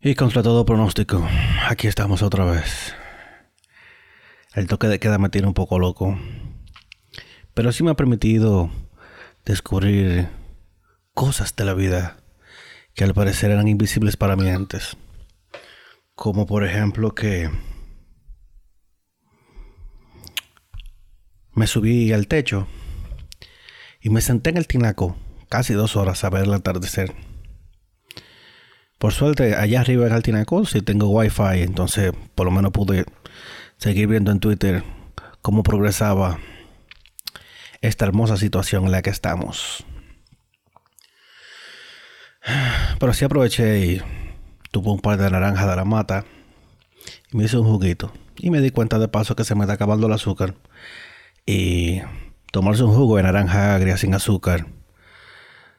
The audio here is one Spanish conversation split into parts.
Y contra todo pronóstico, aquí estamos otra vez. El toque de queda me tiene un poco loco. Pero sí me ha permitido descubrir cosas de la vida que al parecer eran invisibles para mí antes. Como por ejemplo que me subí al techo y me senté en el tinaco casi dos horas a ver el atardecer. Por suerte, allá arriba en el tinaco sí tengo wifi, entonces por lo menos pude seguir viendo en Twitter cómo progresaba esta hermosa situación en la que estamos. Pero sí aproveché y tuve un par de naranjas de la mata y me hice un juguito. Y me di cuenta de paso que se me está acabando el azúcar. Y tomarse un jugo de naranja agria sin azúcar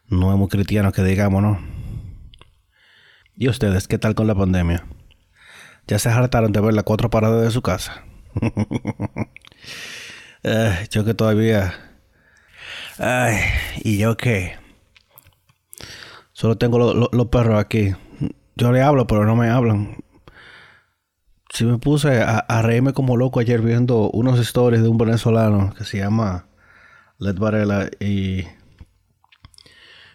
no es muy cristiano que digamos, ¿no? ¿Y ustedes qué tal con la pandemia? ¿Ya se hartaron de ver las cuatro paradas de su casa? yo que todavía... Ay, ¿y yo qué? Solo tengo los perros aquí. Yo le hablo, pero no me hablan. Sí me puse a, reírme como loco ayer viendo unos stories de un venezolano que se llama Led Varela y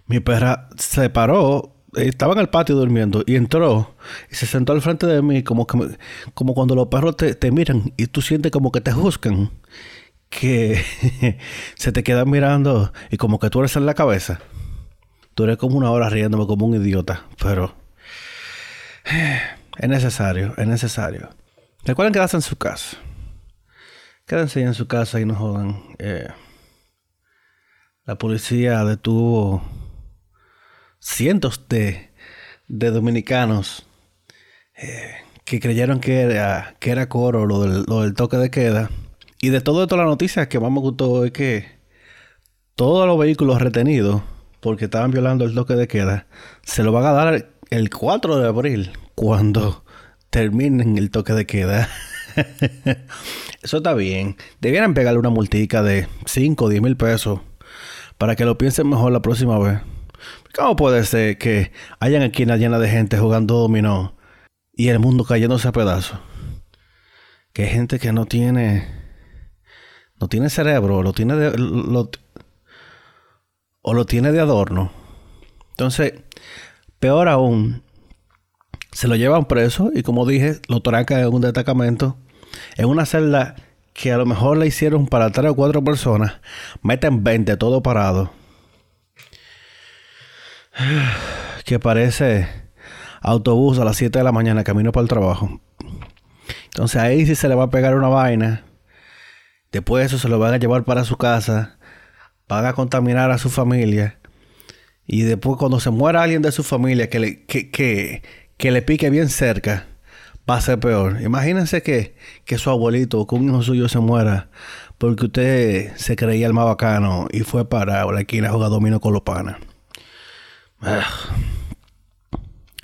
mi perra se paró, estaba en el patio durmiendo y entró y se sentó al frente de mí como que como cuando los perros te, te miran y tú sientes como que te juzgan, que se te quedan mirando y como que tú eres en la cabeza. Duré como una hora riéndome como un idiota, pero es necesario, es necesario. Recuerden quedarse en su casa. Quédense en su casa y no jodan. Eh, la policía detuvo cientos de, de dominicanos eh, que creyeron que era, que era coro lo del, lo del toque de queda. Y de todo esto la noticia que más me gustó es que todos los vehículos retenidos porque estaban violando el toque de queda se lo van a dar el 4 de abril cuando terminen el toque de queda. Eso está bien. Debieran pegarle una multica de 5 o 10 mil pesos para que lo piensen mejor la próxima vez. ¿Cómo puede ser que hayan esquinas llenas de gente jugando dominó y el mundo cayéndose a pedazos? Que hay gente que no tiene. No tiene cerebro, lo tiene de. o lo tiene de adorno. Entonces, peor aún, se lo llevan preso y como dije, lo traca en un destacamento, en una celda que a lo mejor le hicieron para tres o cuatro personas, meten 20 todo parado que parece autobús a las 7 de la mañana camino para el trabajo. Entonces ahí sí se le va a pegar una vaina. Después de eso se lo van a llevar para su casa. Van a contaminar a su familia. Y después cuando se muera alguien de su familia que le, que, que, le pique bien cerca, va a ser peor. Imagínense que, que su abuelito o que un hijo suyo se muera porque usted se creía el más bacano y fue para la esquina a jugar con los panas.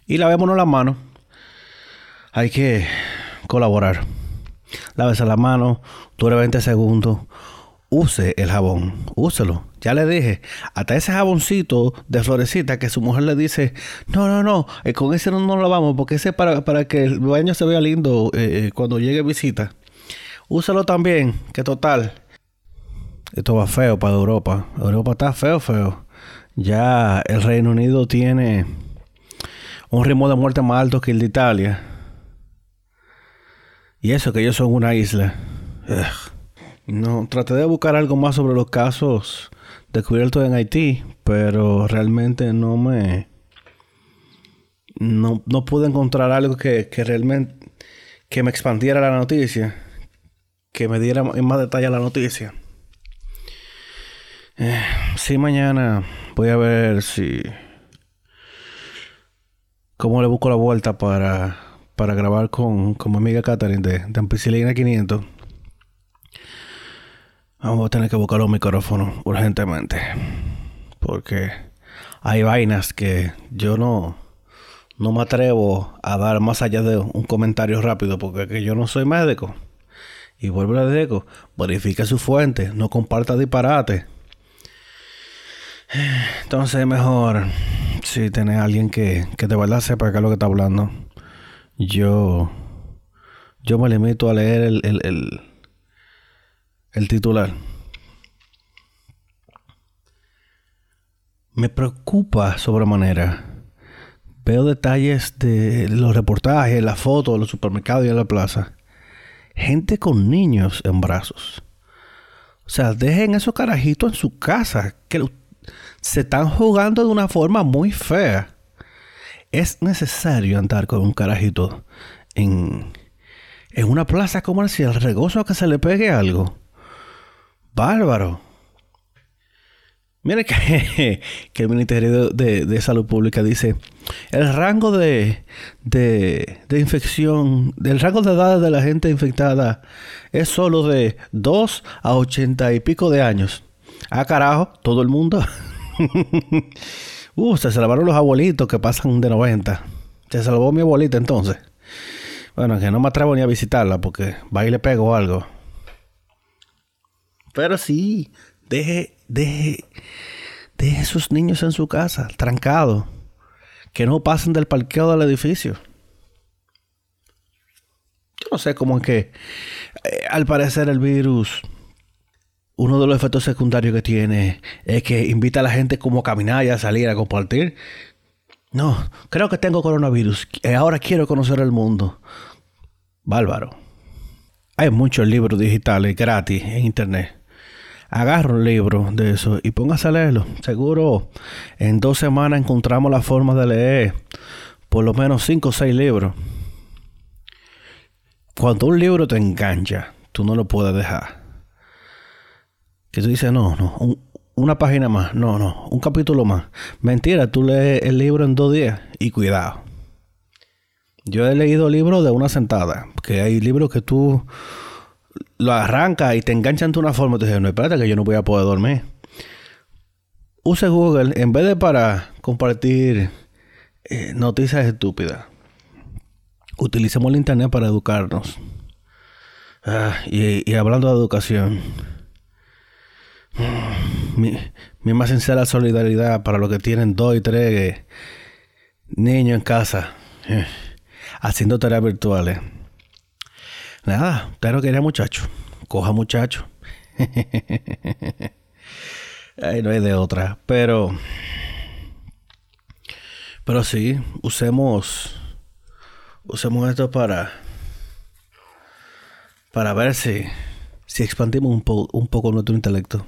Y lavémonos las manos. Hay que colaborar. Lávese las manos, dure 20 segundos. Use el jabón, úselo. Ya le dije, hasta ese jaboncito de florecita que su mujer le dice, no, no, no, eh, con ese no, lo lavamos porque ese es para, para que el baño se vea lindo eh, eh, cuando llegue visita. Úselo también, que total. Esto va feo para Europa. Europa está feo, feo. Ya el Reino Unido tiene un ritmo de muerte más alto que el de Italia. Y eso que ellos son una isla. No, traté de buscar algo más sobre los casos descubiertos en Haití, pero realmente no me... No, no pude encontrar algo que, que realmente... que me expandiera la noticia. Que me diera en más detalle la noticia. Eh, sí, mañana voy a ver si... Cómo le busco la vuelta para, para grabar con, con mi amiga Catherine de, de Ampicilina 500. Vamos a tener que buscar los micrófonos urgentemente. Porque hay vainas que yo no, no me atrevo a dar más allá de un comentario rápido. Porque yo no soy médico. Y vuelvo a decir, verifique su fuente, no comparta disparate. Entonces es mejor si tenés a alguien que, que de verdad sepa es lo que está hablando. yo, yo me limito a leer el, el, el, titular. Me preocupa sobremanera. Veo detalles de los reportajes, las fotos los supermercados y de la plaza. Gente con niños en brazos. O sea, dejen esos carajitos en su casa. Que se están jugando de una forma muy fea. Es necesario andar con un carajito en, en una plaza comercial, regozo a que se le pegue algo. Bárbaro. Mire que, que el Ministerio de, Salud Pública dice, el rango de, de, de infección, el rango de edad de la gente infectada es solo de 2 a 80 y pico de años. Ah, carajo, todo el mundo. uh, se salvaron los abuelitos que pasan de 90. Se salvó mi abuelita entonces. Bueno, que no me atrevo ni a visitarla porque va y le pego algo. Pero sí, deje, deje, deje sus niños en su casa, trancados. Que no pasen del parqueo del edificio. Yo no sé cómo es que, eh, al parecer, el virus uno de los efectos secundarios que tiene es que invita a la gente como a caminar y a salir a compartir. No, creo que tengo coronavirus. y Ahora quiero conocer el mundo. Bárbaro. Hay muchos libros digitales gratis en internet. Agarra un libro de eso y póngase a leerlo. Seguro en dos semanas encontramos la forma de leer por lo menos cinco o seis libros. Cuando un libro te engancha, tú no lo puedes dejar. Que tú dices, no, no, una página más, no, no, un capítulo más. Mentira, tú lees el libro en dos días y cuidado. Yo he leído libros de una sentada, que hay libros que tú lo arrancas y te enganchan de una forma y te dices, no, espérate que yo no voy a poder dormir. Use Google en vez de para compartir eh, noticias estúpidas. Utilicemos el Internet para educarnos. Ah, y hablando de educación mi, más sincera solidaridad para los que tienen dos y tres niños en casa eh, haciendo tareas virtuales. Nada, usted no quería muchacho. Coja muchacho. Ahí no hay de otra. Pero. Pero sí, usemos. Usemos esto para. Para ver si. Si expandimos un, un poco nuestro intelecto.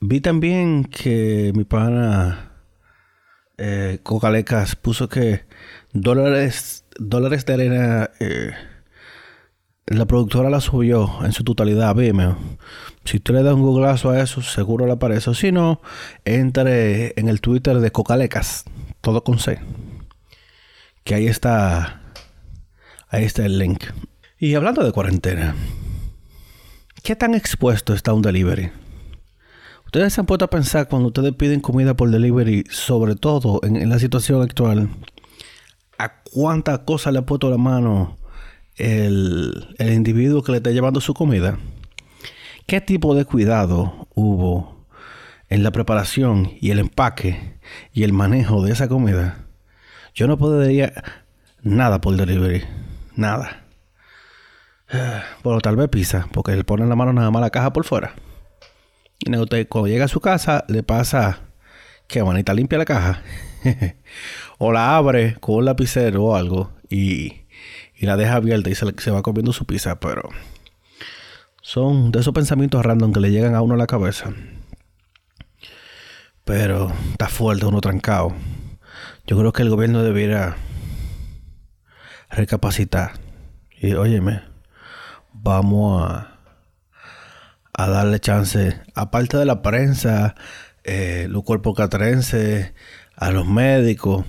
Vi también que mi pana eh, Cocalecas puso que dólares, dólares de arena, eh, la productora la subió en su totalidad Vimeo. Si usted le da un googleazo a eso, seguro le aparece. Si no, entre en el Twitter de Cocalecas, todo con C. Que ahí está, ahí está el link. Y hablando de cuarentena, ¿qué tan expuesto está un delivery? Ustedes se han puesto a pensar cuando ustedes piden comida por delivery, sobre todo en, la situación actual, a cuántas cosas le ha puesto la mano el, el individuo que le está llevando su comida. ¿Qué tipo de cuidado hubo en la preparación y el empaque y el manejo de esa comida? Yo no podría nada por delivery. Nada. Bueno, tal vez pizza, porque le ponen la mano nada más a la caja por fuera. Usted cuando llega a su casa le pasa que manita limpia la caja. o la abre con un lapicero o algo y, y la deja abierta y se, se, va comiendo su pizza. Pero son de esos pensamientos random que le llegan a uno a la cabeza. Pero está fuerte uno trancado. Yo creo que el gobierno debiera recapacitar. Y óyeme, vamos a a darle chance, aparte de la prensa, eh, los cuerpos catrenses, a los médicos,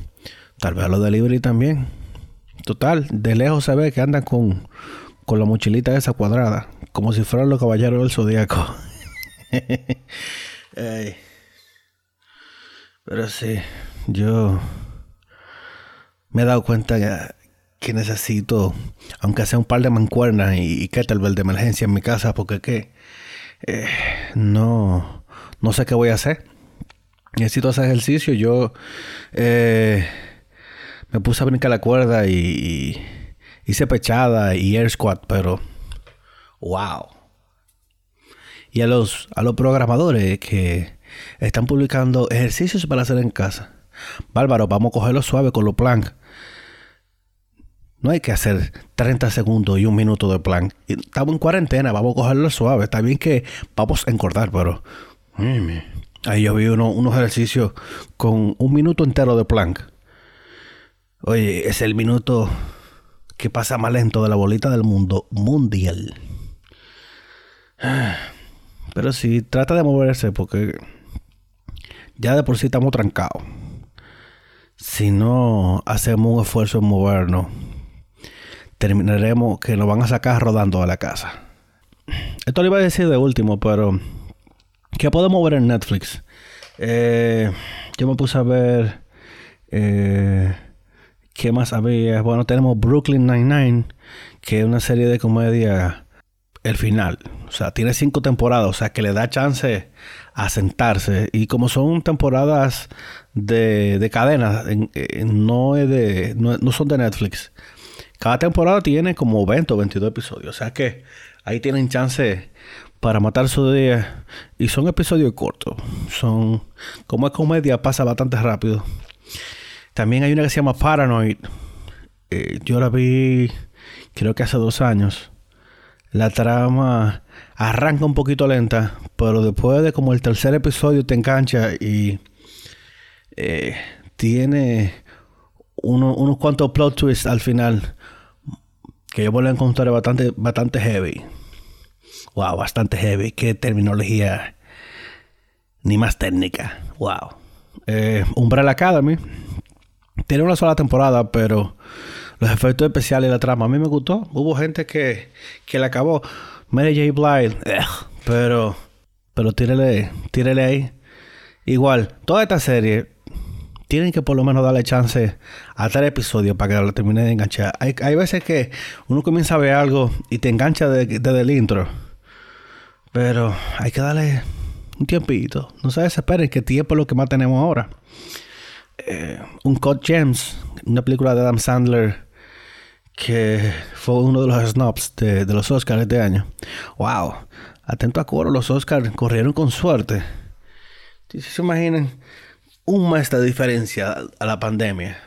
tal vez a los delivery también. Total, de lejos se ve que andan con, con la mochilita esa cuadrada, como si fueran los caballeros del zodiaco. Pero sí, yo me he dado cuenta que, necesito, aunque sea un par de mancuernas y, y kettlebell de emergencia en mi casa, porque qué eh, no, no sé qué voy a hacer. Necesito hacer ejercicio. Yo eh, me puse a brincar la cuerda y, hice pechada y air squat, pero wow. Y a los, a los programadores que están publicando ejercicios para hacer en casa. Bárbaro, vamos a cogerlo suave con los plank. No hay que hacer 30 segundos y un minuto de plan. Estamos en cuarentena, vamos a cogerlo suave. Está bien que vamos a encordar, pero... Ahí yo vi unos ejercicios con un minuto entero de plank. Oye, es el minuto que pasa más lento de la bolita del mundo mundial. Pero sí, trata de moverse porque ya de por sí estamos trancados. Si no hacemos un esfuerzo en movernos, terminaremos que nos van a sacar rodando a la casa. Esto lo iba a decir de último, pero ¿qué podemos ver en Netflix? Eh, yo me puse a ver eh, ¿Qué más había? Bueno, tenemos Brooklyn Nine-Nine, que es una serie de comedia, el final. O sea, tiene cinco temporadas, o sea, que le da chance a sentarse. Y como son temporadas de, de cadena, no, es de, no, son de Netflix. Cada temporada tiene como 20 o 22 episodios. O sea que ahí tienen chance para matar su día. Y son episodios cortos. Son, como es comedia, pasa bastante rápido. También hay una que se llama Paranoid. Eh, yo la vi, creo que hace dos años. La trama arranca un poquito lenta, pero después de como el tercer episodio te engancha y eh, tiene unos cuantos plot twists al final que yo voy a encontrar bastante, bastante heavy. Wow, bastante heavy. Qué terminología ni más técnica. Wow. Eh, Umbrella Academy tiene una sola temporada, pero los efectos especiales y la trama a mí me gustó. Hubo gente que, que la acabó. Mary J. Blige, pero, pero tírele, tírele ahí. Igual, toda esta serie tienen que por lo menos darle chance a tres episodios para que la termine de enganchar. Hay, hay veces que uno comienza a ver algo y te engancha desde el intro. Pero hay que darle un tiempito. No se desesperen que tiempo es lo que más tenemos ahora. Eh, un Code James, una película de Adam Sandler que fue uno de los snobs de, los Oscars este año. ¡Wow! Atento a coro, los Oscars corrieron con suerte. Si se imaginan un mes de diferencia a la pandemia,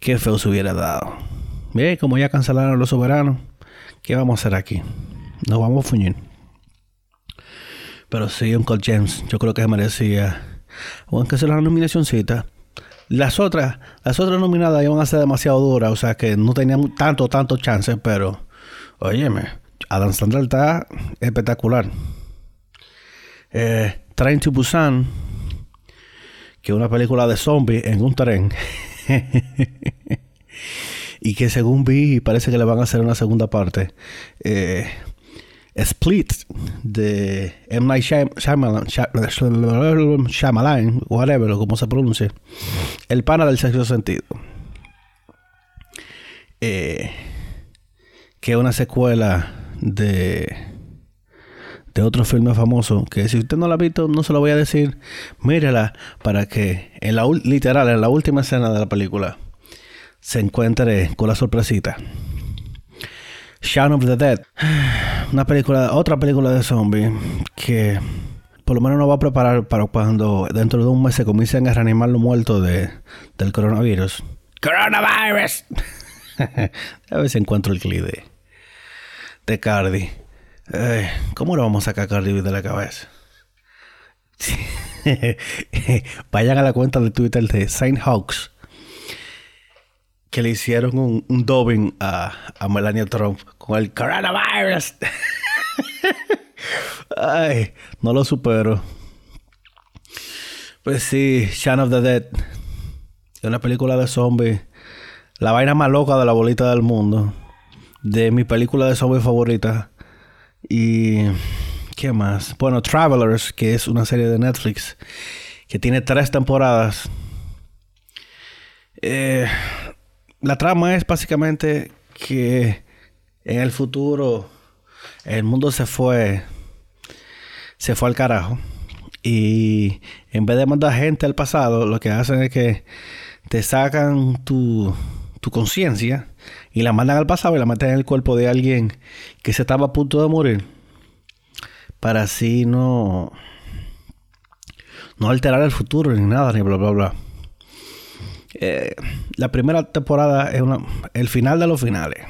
qué feo se hubiera dado. Bien, como ya cancelaron los soberanos, ¿qué vamos a hacer aquí? Nos vamos a fuñir. Pero sí, un Code James, yo creo que merecía aunque sea la nominacióncita. Las otras, las otras nominadas iban a ser demasiado duras, o sea que no tenían tanto, tanto chance, pero, óyeme, Adam Sandler está espectacular. Eh, Train to Busan, que una película de zombies en un tren. y que según vi, parece que le van a hacer una segunda parte. Eh, Split de M. Night Shyamalan, whatever, como se pronuncia, El pana del sexto sentido. Eh, que es una secuela de de otro filme famoso que si usted no la ha visto no se lo voy a decir mírela para que en la literal en la última escena de la película se encuentre con la sorpresita Shaun of the Dead. Una película, otra película de zombies que por lo menos nos va a preparar para cuando dentro de un mes se comiencen a reanimar los muertos de, del coronavirus. ¡Coronavirus! a ver si encuentro el clip de, Cardi. ¿Cómo lo vamos a sacar de la cabeza? Vayan a la cuenta de Twitter de Saint Hawks que le hicieron un, un a, Melania Trump con el coronavirus. Ay, no lo supero. Pues sí, Shaun of the Dead. Una película de zombies. La vaina más loca de la bolita del mundo. De mi película de zombies favorita. Y... ¿Qué más? Bueno, Travelers, que es una serie de Netflix. Que tiene tres temporadas. Eh, la trama es básicamente que en el futuro el mundo se fue se fue al carajo y en vez de mandar gente al pasado lo que hacen es que te sacan tu, tu conciencia y la mandan al pasado y la meten en el cuerpo de alguien que se estaba a punto de morir para así no no alterar el futuro ni nada ni bla bla bla. Eh, la primera temporada es una, el final de los finales.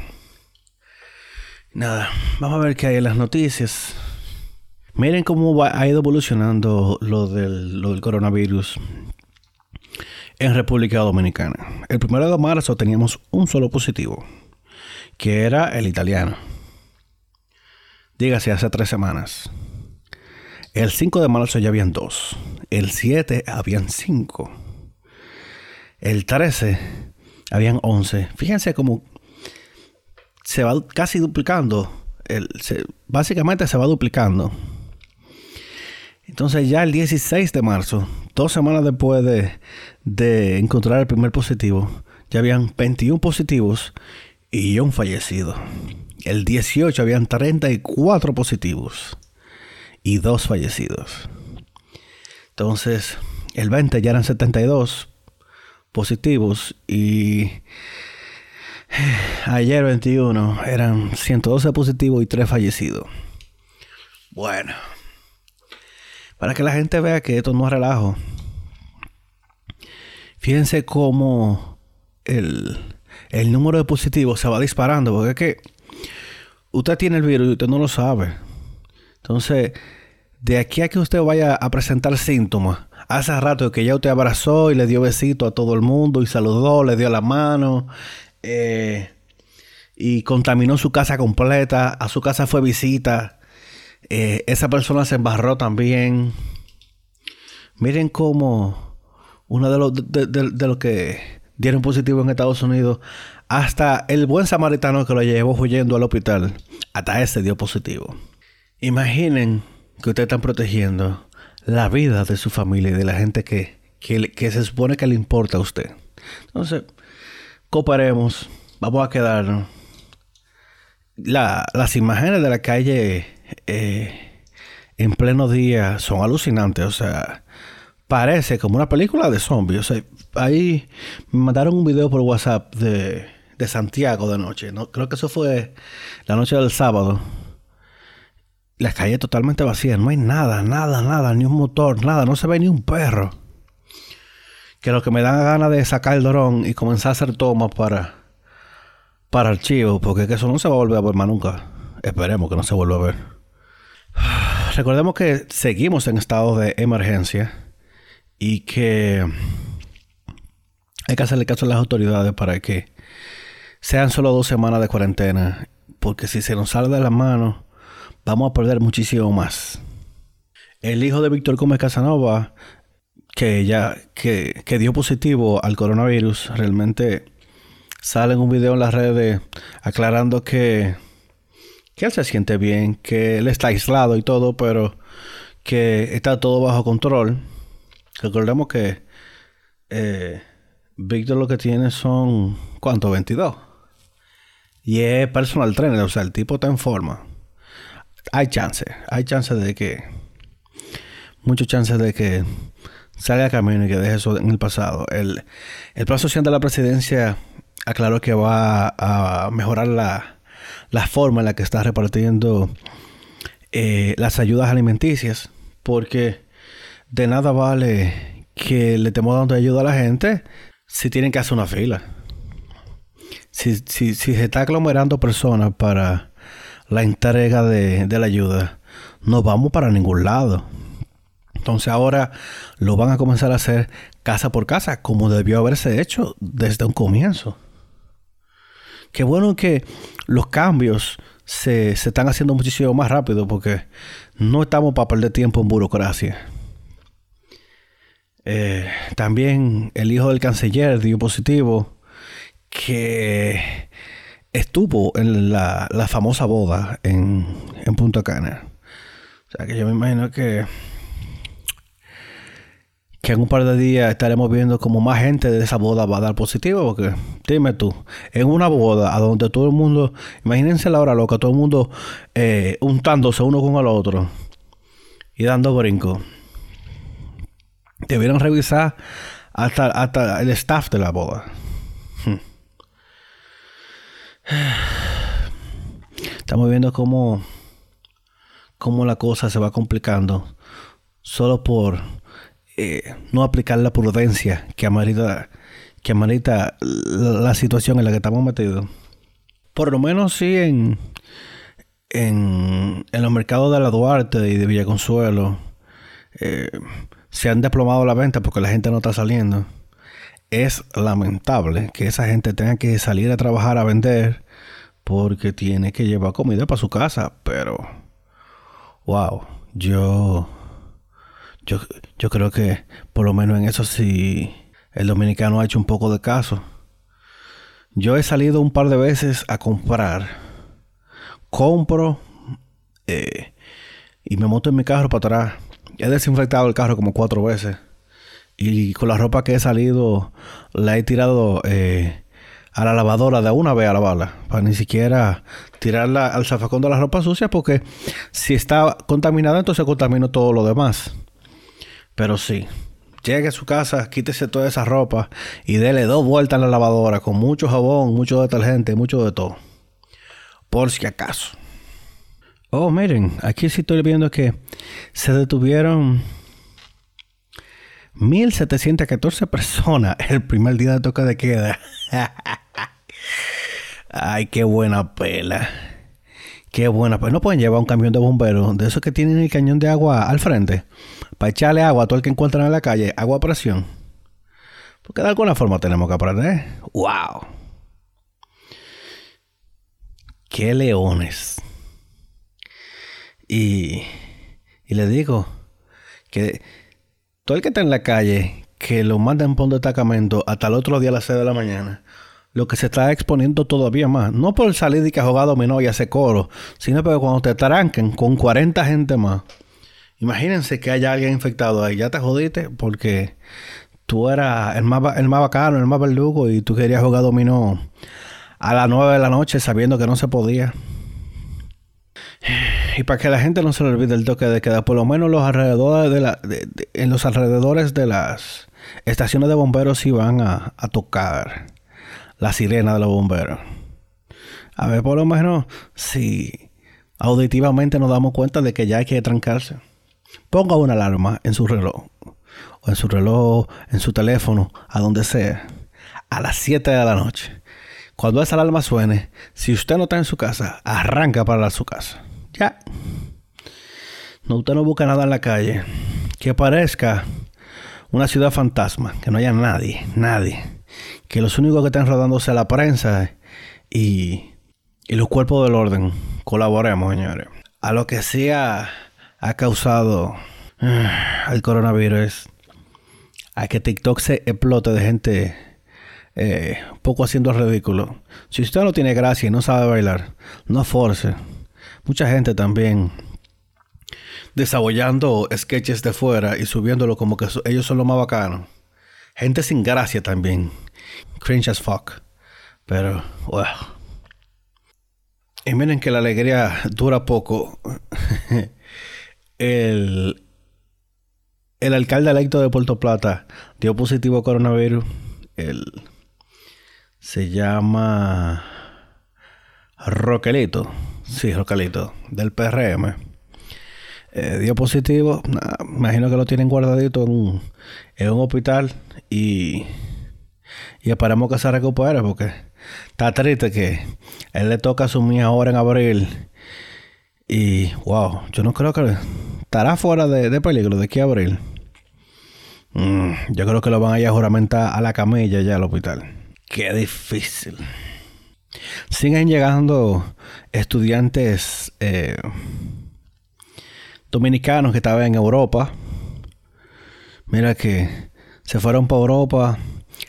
Nada vamos a ver qué hay en las noticias. Miren cómo ha ido evolucionando lo del, lo del coronavirus en República Dominicana. El primero de marzo teníamos un solo positivo, que era el italiano. Dígase, hace tres semanas. El 5 de marzo ya habían dos. El 7 habían cinco. El 13 habían 11. Fíjense cómo se va casi duplicando. Básicamente se va duplicando. Entonces ya el 16 de marzo, dos semanas después de, encontrar el primer positivo, ya habían 21 positivos y un fallecido. El 18 habían 34 positivos y dos fallecidos. Entonces, el 20 ya eran 72 positivos y ayer 21 eran 112 positivos y 3 fallecidos. Bueno, para que la gente vea que esto no es relajo. Fíjense cómo el, número de positivos se va disparando, porque es que usted tiene el virus y usted no lo sabe. Entonces, de aquí a que usted vaya a presentar síntomas, hace rato que ya usted abrazó y le dio besito a todo el mundo y saludó, le dio la mano eh, y contaminó su casa completa, a su casa fue visita eh, esa persona se embarró también. Miren cómo uno de los, de, los que dieron positivo en Estados Unidos, hasta el buen samaritano que lo llevó huyendo al hospital, hasta ese dio positivo. Imaginen que ustedes están protegiendo la vida de su familia y de la gente que, que, se supone que le importa a usted. Entonces, cooperemos, vamos a quedarnos. las imágenes de la calle eh, en pleno día son alucinantes. O sea, parece como una película de zombies. O sea, ahí me mandaron un video por WhatsApp de, de Santiago de noche. ¿no? Creo que eso fue la noche del sábado. La calle totalmente vacía. No hay nada, nada, nada. Ni un motor, nada. No se ve ni un perro. Que lo que me da ganas de sacar el dron y comenzar a hacer tomas para, para archivos. Porque eso no se va a volver a ver más nunca. Esperemos que no se vuelva a ver. Recordemos que seguimos en estado de emergencia y que hay que hacerle caso a las autoridades para que sean solo dos semanas de cuarentena, porque si se nos sale de la mano, vamos a perder muchísimo más. El hijo de Víctor Gómez Casanova, que ya que, que dio positivo al coronavirus, realmente sale en un video en las redes aclarando que que él se siente bien, que él está aislado y todo, pero que está todo bajo control. Recordemos que eh, Víctor lo que tiene son, ¿cuánto? 22. Y es personal trainer, o sea, el tipo está en forma. Hay chance, hay chance de que, muchos chances de que salga a camino y que deje eso en el pasado. El, el plan social de la presidencia aclaró que va a mejorar la la forma en la que está repartiendo eh, las ayudas alimenticias, porque de nada vale que le estemos dando ayuda a la gente si tienen que hacer una fila. Si, si, si se está aglomerando personas para la entrega de, de la ayuda, no vamos para ningún lado. Entonces ahora lo van a comenzar a hacer casa por casa, como debió haberse hecho desde un comienzo. Qué bueno que los cambios se, están haciendo muchísimo más rápido porque no estamos para perder tiempo en burocracia. Eh, también el hijo del canciller dio positivo que estuvo en la, famosa boda en, en Punta Cana. O sea que yo me imagino que que en un par de días estaremos viendo como más gente de esa boda va a dar positivo, porque dime tú, en una boda a donde todo el mundo, imagínense la hora loca, todo el mundo eh, untándose uno con el otro y dando brinco. Debieron revisar hasta, hasta el staff de la boda. Hmm. Estamos viendo cómo, cómo la cosa se va complicando solo por eh, no aplicar la prudencia que amerita, que amerita la, situación en la que estamos metidos. Por lo menos sí en, en, los mercados de la Duarte y de Villaconsuelo eh, se han desplomado la venta porque la gente no está saliendo. Es lamentable que esa gente tenga que salir a trabajar a vender porque tiene que llevar comida para su casa, pero wow, yo yo yo creo que por lo menos en eso sí el dominicano ha hecho un poco de caso. Yo he salido un par de veces a comprar. Compro eh, y me monto en mi carro para atrás. He desinfectado el carro como cuatro veces. Y con la ropa que he salido la he tirado eh, a la lavadora de una vez a lavarla. Para ni siquiera tirarla al zafacón de la ropa sucia porque si está contaminada entonces contamino todo lo demás. Pero sí, llegue a su casa, quítese toda esa ropa y dele dos vueltas en la lavadora con mucho jabón, mucho detergente, mucho de todo. Por si acaso. Oh, miren, aquí sí estoy viendo que se detuvieron 1714 personas el primer día de toque de queda. Ay, qué buena pela. Qué buena. Pues no pueden llevar un camión de bomberos de esos que tienen el cañón de agua al frente para echarle agua a todo el que encuentran en la calle, agua a presión. Porque de alguna forma tenemos que aprender. ¡Wow! ¡Qué leones! Y, y le digo que todo el que está en la calle, que lo manden por un destacamento hasta el otro día a las 6 de la mañana, lo que se está exponiendo todavía más. No por salir y que jugar dominó y hacer coro, sino porque cuando te tranquen con 40 gente más. Imagínense que haya alguien infectado ahí. Ya te jodiste porque tú eras el más, el más bacano, el más verdugo y tú querías jugar dominó a las 9 de la noche sabiendo que no se podía. Y para que la gente no se le olvide el toque de queda, por lo menos los alrededores de la, en los alrededores de las estaciones de bomberos iban a, a tocar la sirena de los bomberos. A ver, por lo menos, si auditivamente nos damos cuenta de que ya hay que trancarse. Ponga una alarma en su reloj, o en su reloj, en su teléfono, a donde sea, a las 7 de la noche. Cuando esa alarma suene, si usted no está en su casa, arranca para su casa. Ya. No, usted no busca nada en la calle que parezca una ciudad fantasma, que no haya nadie, nadie que los únicos que están rodándose la prensa y, y los cuerpos del orden. Colaboremos, señores. A lo que sí ha, causado eh, el coronavirus a que TikTok se explote de gente eh, poco haciendo ridículo. Si usted no tiene gracia y no sabe bailar, no force. Mucha gente también desabollando sketches de fuera y subiéndolo como que ellos son lo más bacano. Gente sin gracia también. Cringe as fuck. Pero, wow. Y miren que la alegría dura poco. el, el alcalde electo de Puerto Plata dio positivo a coronavirus. El, se llama Roquelito. Sí, Roquelito. Del PRM. Eh, dio positivo. imagino que lo tienen guardadito en en un hospital. Y y esperemos que se recupere porque está triste que él le toca asumir ahora en abril. Y wow, yo no creo que estará fuera de, peligro de aquí a abril. Mm, yo creo que lo van a ir a juramentar a la camilla ya al hospital. Qué difícil. Siguen llegando estudiantes eh, dominicanos que estaban en Europa. Mira que se fueron para Europa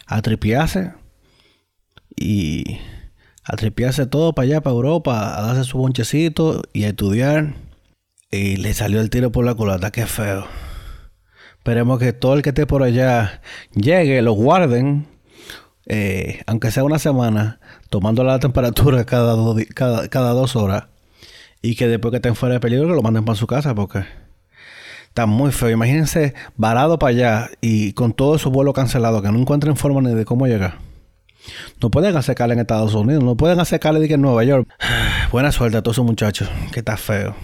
a tripiarse y a tripiarse todo para allá, para Europa, a darse su bonchecito y a estudiar. Y le salió el tiro por la culata, qué feo. Esperemos que todo el que esté por allá llegue, lo guarden, eh, aunque sea una semana, tomando la temperatura cada, cada, cada dos horas. Y que después que estén fuera de peligro, lo manden para su casa, porque Está muy feo. Imagínense varado para allá y con todos esos vuelos cancelados que no encuentren forma ni de cómo llegar. No pueden hacer en Estados Unidos, no pueden hacer cala en Nueva York. Buena suerte a todos esos muchachos, que está feo.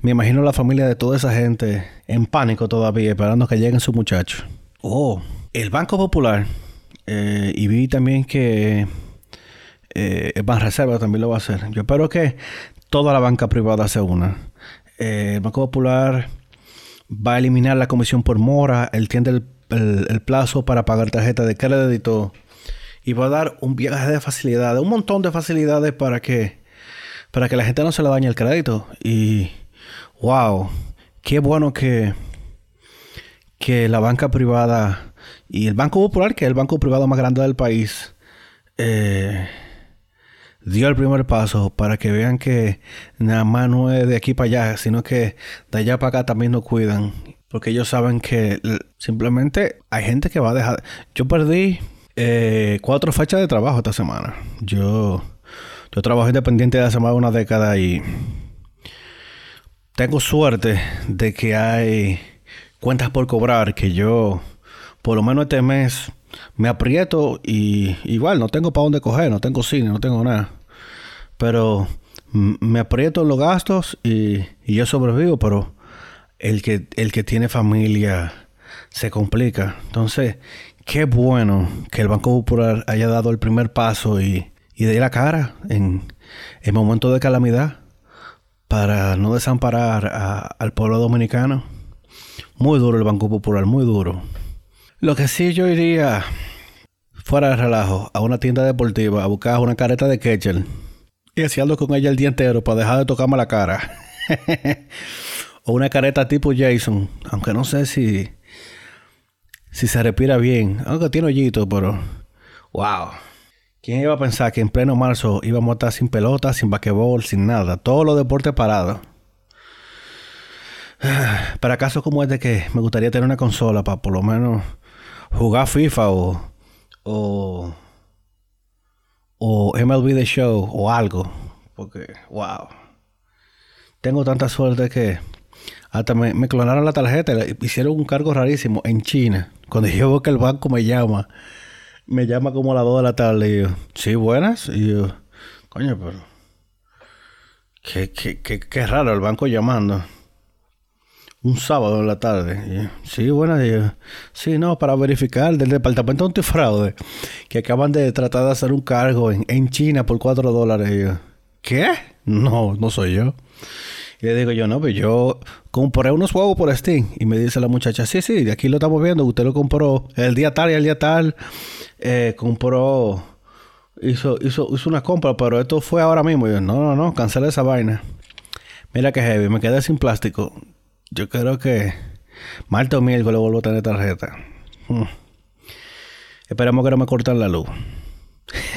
Me imagino la familia de toda esa gente en pánico todavía, esperando que lleguen sus muchachos. Oh, el Banco Popular. Eh, y vi también que eh, el también lo va a hacer. Yo espero que toda la banca privada se una. Eh, el Banco Popular va a eliminar la comisión por mora, él tiene el, plazo para pagar tarjeta de crédito y va a dar un viaje de facilidades, un montón de facilidades para que, para que la gente no se le dañe el crédito. Y wow, qué bueno que, que la banca privada y el Banco Popular, que es el banco privado más grande del país, eh, dio el primer paso para que vean que nada más no es de aquí para allá, sino que de allá para acá también nos cuidan. Porque ellos saben que simplemente hay gente que va a dejar. Yo perdí eh, cuatro fechas de trabajo esta semana. Yo, yo trabajo independiente de hace más de una década y tengo suerte de que hay cuentas por cobrar que yo, por lo menos este mes, me aprieto y igual no tengo para dónde coger, no tengo cine, no tengo nada. Pero me aprieto los gastos y, yo sobrevivo, pero el que, el que tiene familia se complica. Entonces, qué bueno que el Banco Popular haya dado el primer paso y, y dé la cara en, en momentos de calamidad para no desamparar al pueblo dominicano. Muy duro el Banco Popular, muy duro. Lo que sí yo iría fuera de relajo a una tienda deportiva a buscar una careta de ketchup y haciendo con ella el día entero para dejar de tocarme la cara. o una careta tipo Jason, aunque no sé si si se respira bien, aunque tiene hoyito, pero wow. ¿Quién iba a pensar que en pleno marzo íbamos a estar sin pelota, sin basquetbol, sin nada? Todos los deportes parados. Para casos como este que me gustaría tener una consola para por lo menos jugar FIFA o, o, o MLB The Show o algo. Porque, wow. Tengo tanta suerte que hasta me, clonaron la tarjeta. Hicieron un cargo rarísimo en China. Cuando yo veo que el banco me llama, me llama como a las 2 de la tarde. Y yo, sí, buenas. Y yo, coño, pero. Qué, qué, qué, qué raro el banco llamando un sábado en la tarde. sí, bueno, sí, no, para verificar del Departamento Antifraude que acaban de tratar de hacer un cargo en, China por 4 dólares. ¿qué? No, no soy yo. Y le digo yo, no, pues yo compré unos juegos por Steam. Y me dice la muchacha, sí, sí, de aquí lo estamos viendo, usted lo compró el día tal y el día tal. Eh, compró, hizo, hizo, hizo una compra, pero esto fue ahora mismo. Y yo, no, no, no, cancela esa vaina. Mira que heavy, me quedé sin plástico. Yo creo que martes o miércoles vuelvo a tener tarjeta. Hmm. Esperemos que no me corten la luz.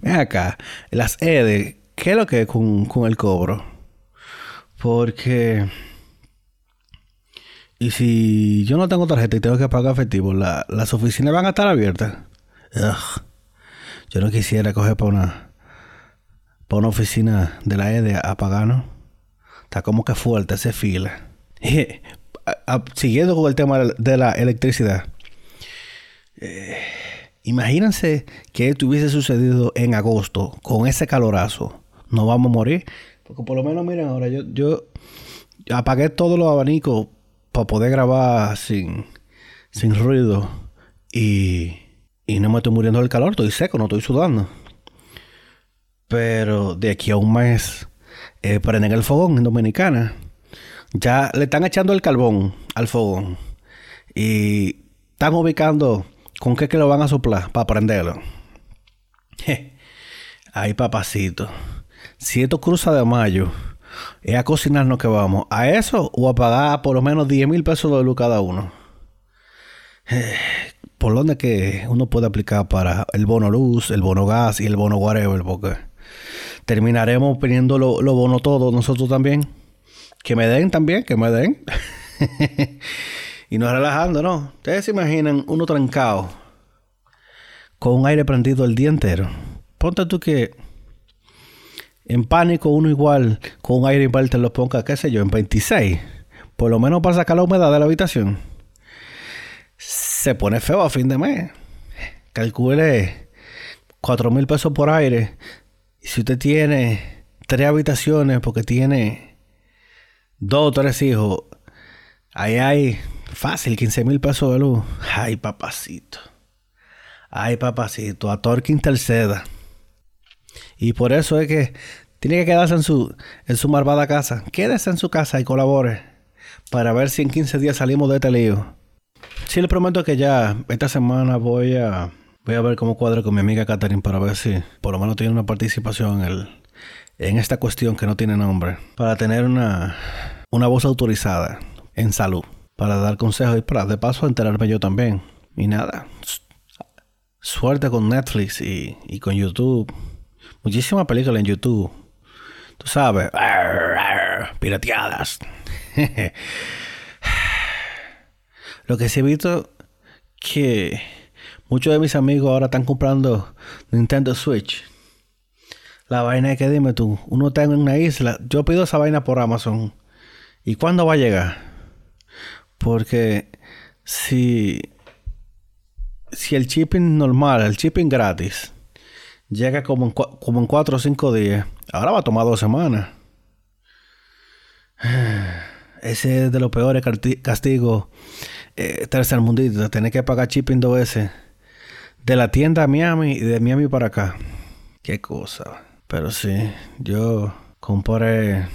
Ven acá, las ED, ¿qué es lo que es con, el cobro? Porque... Y si yo no tengo tarjeta y tengo que pagar efectivo, las oficinas van a estar abiertas. Yo no quisiera coger para una, para una oficina de la ED a pagar, ¿no? Está como que fuerte ese fila. siguiendo con el tema de la electricidad. Eh, imagínense que esto hubiese sucedido en agosto con ese calorazo. No vamos a morir. Porque por lo menos, miren, ahora yo, yo apagué todos los abanicos para poder grabar sin, sin ruido. Y, y no me estoy muriendo del calor. Estoy seco, no estoy sudando. Pero de aquí a un mes eh, prenden el fogón en Dominicana. Ya le están echando el carbón al fogón. Y están ubicando con qué que lo van a soplar para prenderlo. Ay, papacito. Si esto cruza de mayo, es a cocinarnos que vamos. ¿A eso o a pagar por lo menos 10 mil pesos de luz cada uno? ¿Por dónde que uno puede aplicar para el bono luz, el bono gas y el bono whatever? Porque terminaremos pidiendo lo, lo bono todo nosotros también. Que me den también, que me den. y nos relajando, ¿no? Ustedes se imaginan uno trancado con un aire prendido el día entero. Ponte tú que en pánico uno igual con un aire inverter lo ponga, qué sé yo, en 26. por lo menos para sacar la humedad de la habitación, se pone feo a fin de mes. Calcule cuatro mil pesos por aire. Y si usted tiene tres habitaciones porque tiene dos o tres hijos, ahí hay fácil 15 mil pesos de luz. Ay, papacito. Ay, papacito. A Torque interceda. Y por eso es que tiene que quedarse en su, en su malvada casa. Quédese en su casa y colabore. Para ver si en 15 días salimos de este lío. Sí, le prometo que ya esta semana voy a voy a ver cómo cuadro con mi amiga Catherine para ver si por lo menos tiene una participación en, el, en esta cuestión que no tiene nombre. Para tener una, una voz autorizada en salud. Para dar consejos y para de paso enterarme yo también. Y nada. Suerte con Netflix y, y con YouTube. Muchísimas películas en YouTube. Sabes. Pirateadas. Lo que sí he visto que muchos de mis amigos ahora están comprando Nintendo Switch. La vaina es que dime tú, uno está en una isla, yo pido esa vaina por Amazon. ¿Y cuándo va a llegar? Porque si si el shipping normal, el shipping gratis, llega como en, como en 4 o 5 días, ahora va a tomar dos semanas. Ese es de los peores castigos eh, tercermundistas, tener que pagar shipping dos veces. De la tienda a Miami y de Miami para acá. Qué cosa. Pero sí, yo compré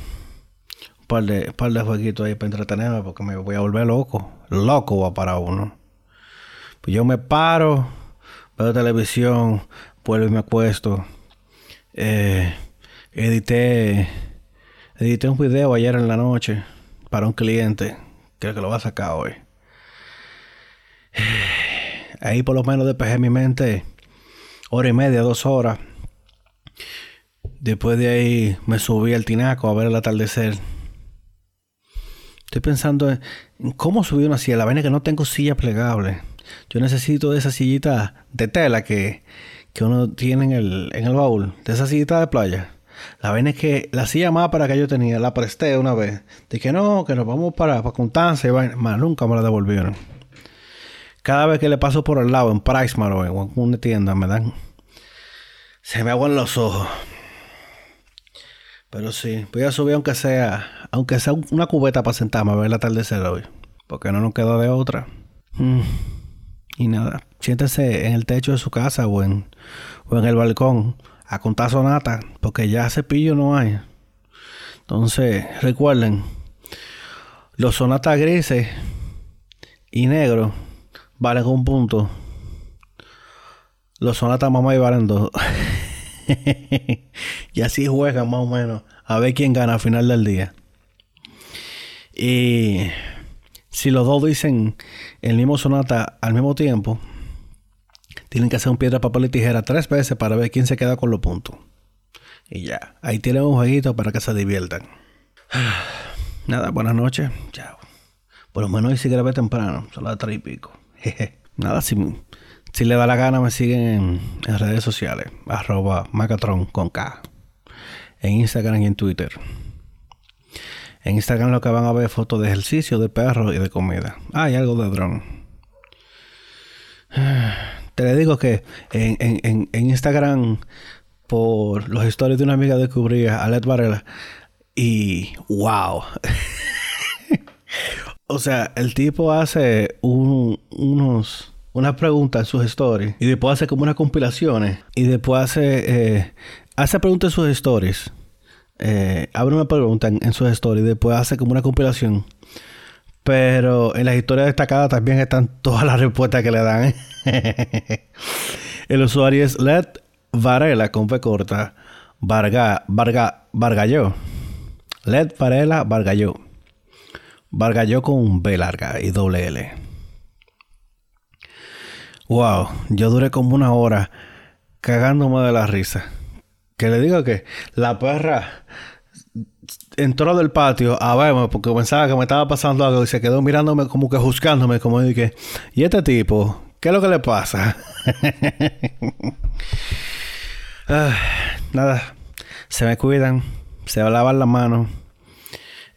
un par de, un par de jueguitos ahí para entretenerme porque me voy a volver loco. Loco va para uno. Pues yo me paro, veo televisión, vuelvo y me acuesto. Eh, edité, edité un video ayer en la noche para un cliente. Creo que lo va a sacar hoy. Ahí por lo menos despejé mi mente hora y media, dos horas. Después de ahí me subí al tinaco a ver el atardecer. Estoy pensando en cómo subir una silla. La vaina que no tengo silla plegable. Yo necesito de esa sillita de tela que, que uno tiene en el, en el baúl. De esa sillita de playa. La vaina es que la silla más para que yo tenía, la presté una vez. Dije no, que nos vamos para, para Contanza y vaina. Más nunca me la devolvieron. Cada vez que le paso por el lado en Pricemart o en una tienda me dan... Se me aguan los ojos. Pero sí, voy a subir aunque sea... Aunque sea una cubeta para sentarme a ver el atardecer hoy. Porque no nos queda de otra. Mm. Y nada, siéntese en el techo de su casa o en, o en el balcón a contar sonata. Porque ya cepillo no hay. Entonces, recuerden, los sonatas grises y negros valen un punto. Los sonatas mamá y valen dos. y así juegan más o menos. A ver quién gana al final del día. Y si los dos dicen el mismo sonata al mismo tiempo, tienen que hacer un piedra, papel y tijera tres veces para ver quién se queda con los puntos. Y ya, ahí tienen un jueguito para que se diviertan. Nada, buenas noches. Chao. Por lo menos hoy sí grabé temprano, son las tres y pico. Nada, si, si le da la gana me siguen en, redes sociales. Arroba Macatron con K. En Instagram y en Twitter. En Instagram lo que van a ver fotos de ejercicio, de perros y de comida. Ah, algo de dron. Te le digo que en, Instagram, por los historias de una amiga descubrí a Led Varela. Y wow. O sea, el tipo hace unos unas preguntas en sus stories y después hace como unas compilaciones y después hace eh, hace preguntas en sus stories eh, abre una pregunta en, sus stories y después hace como una compilación. Pero en las historias destacadas también están todas las respuestas que le dan. El usuario es Led Varela con P corta. Varga Varga Vargallo Led Varela Vargallo Vargallo con B larga y doble L. Wow, yo duré como una hora cagándome de la risa. Que le digo que la perra entró del patio a verme porque pensaba que me estaba pasando algo y se quedó mirándome como que juzgándome, como dije, ¿y este tipo? ¿Qué es lo que le pasa? Ah, nada, se me cuidan, se lavan las manos.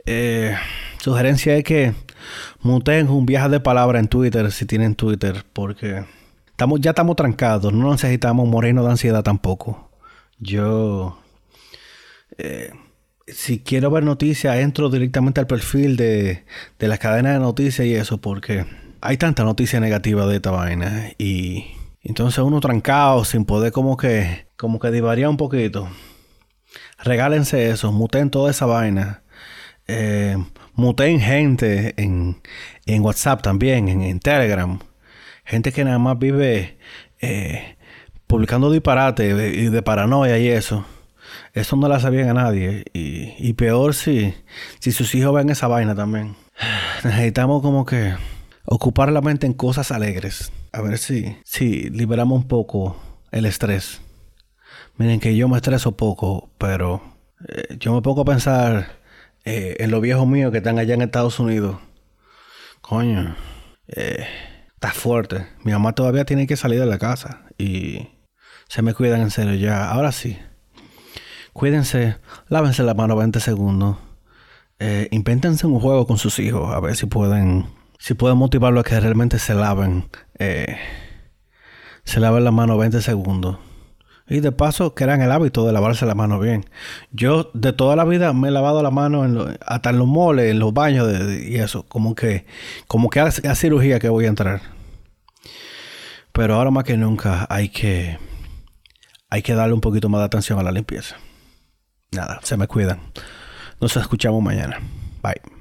Eh, sugerencia es que muten un viaje de palabra en Twitter si tienen Twitter, porque estamos, ya estamos trancados, no necesitamos morirnos de ansiedad tampoco. Yo, eh, si quiero ver noticias, entro directamente al perfil de, de la cadena de noticias y eso, porque hay tanta noticia negativa de esta vaina y entonces uno trancado sin poder como que, como que divaría un poquito. Regálense eso, muten toda esa vaina. Eh, muten gente en, en WhatsApp también, en, Telegram. Gente que nada más vive eh, publicando disparate y de, paranoia y eso. Eso no la sabían a nadie. Y, y peor si, si sus hijos ven esa vaina también. Necesitamos como que ocupar la mente en cosas alegres. A ver si, si liberamos un poco el estrés. Miren que yo me estreso poco, pero eh, yo me pongo a pensar eh, en los viejos míos que están allá en Estados Unidos. Coño, eh, está fuerte. Mi mamá todavía tiene que salir de la casa y se me cuidan en serio ya. Ahora sí. Cuídense, lávense la mano 20 segundos. Eh, invéntense un juego con sus hijos, a ver si pueden, si pueden motivarlos a que realmente se laven, se laven la mano 20 segundos. Y de paso, crean el hábito de lavarse la mano bien. Yo de toda la vida me he lavado la mano en hasta en los moles, en los baños y eso. Como que, como que a cirugía que voy a entrar. Pero ahora más que nunca hay que, hay que darle un poquito más de atención a la limpieza. Nada, se me cuidan. Nos escuchamos mañana. Bye.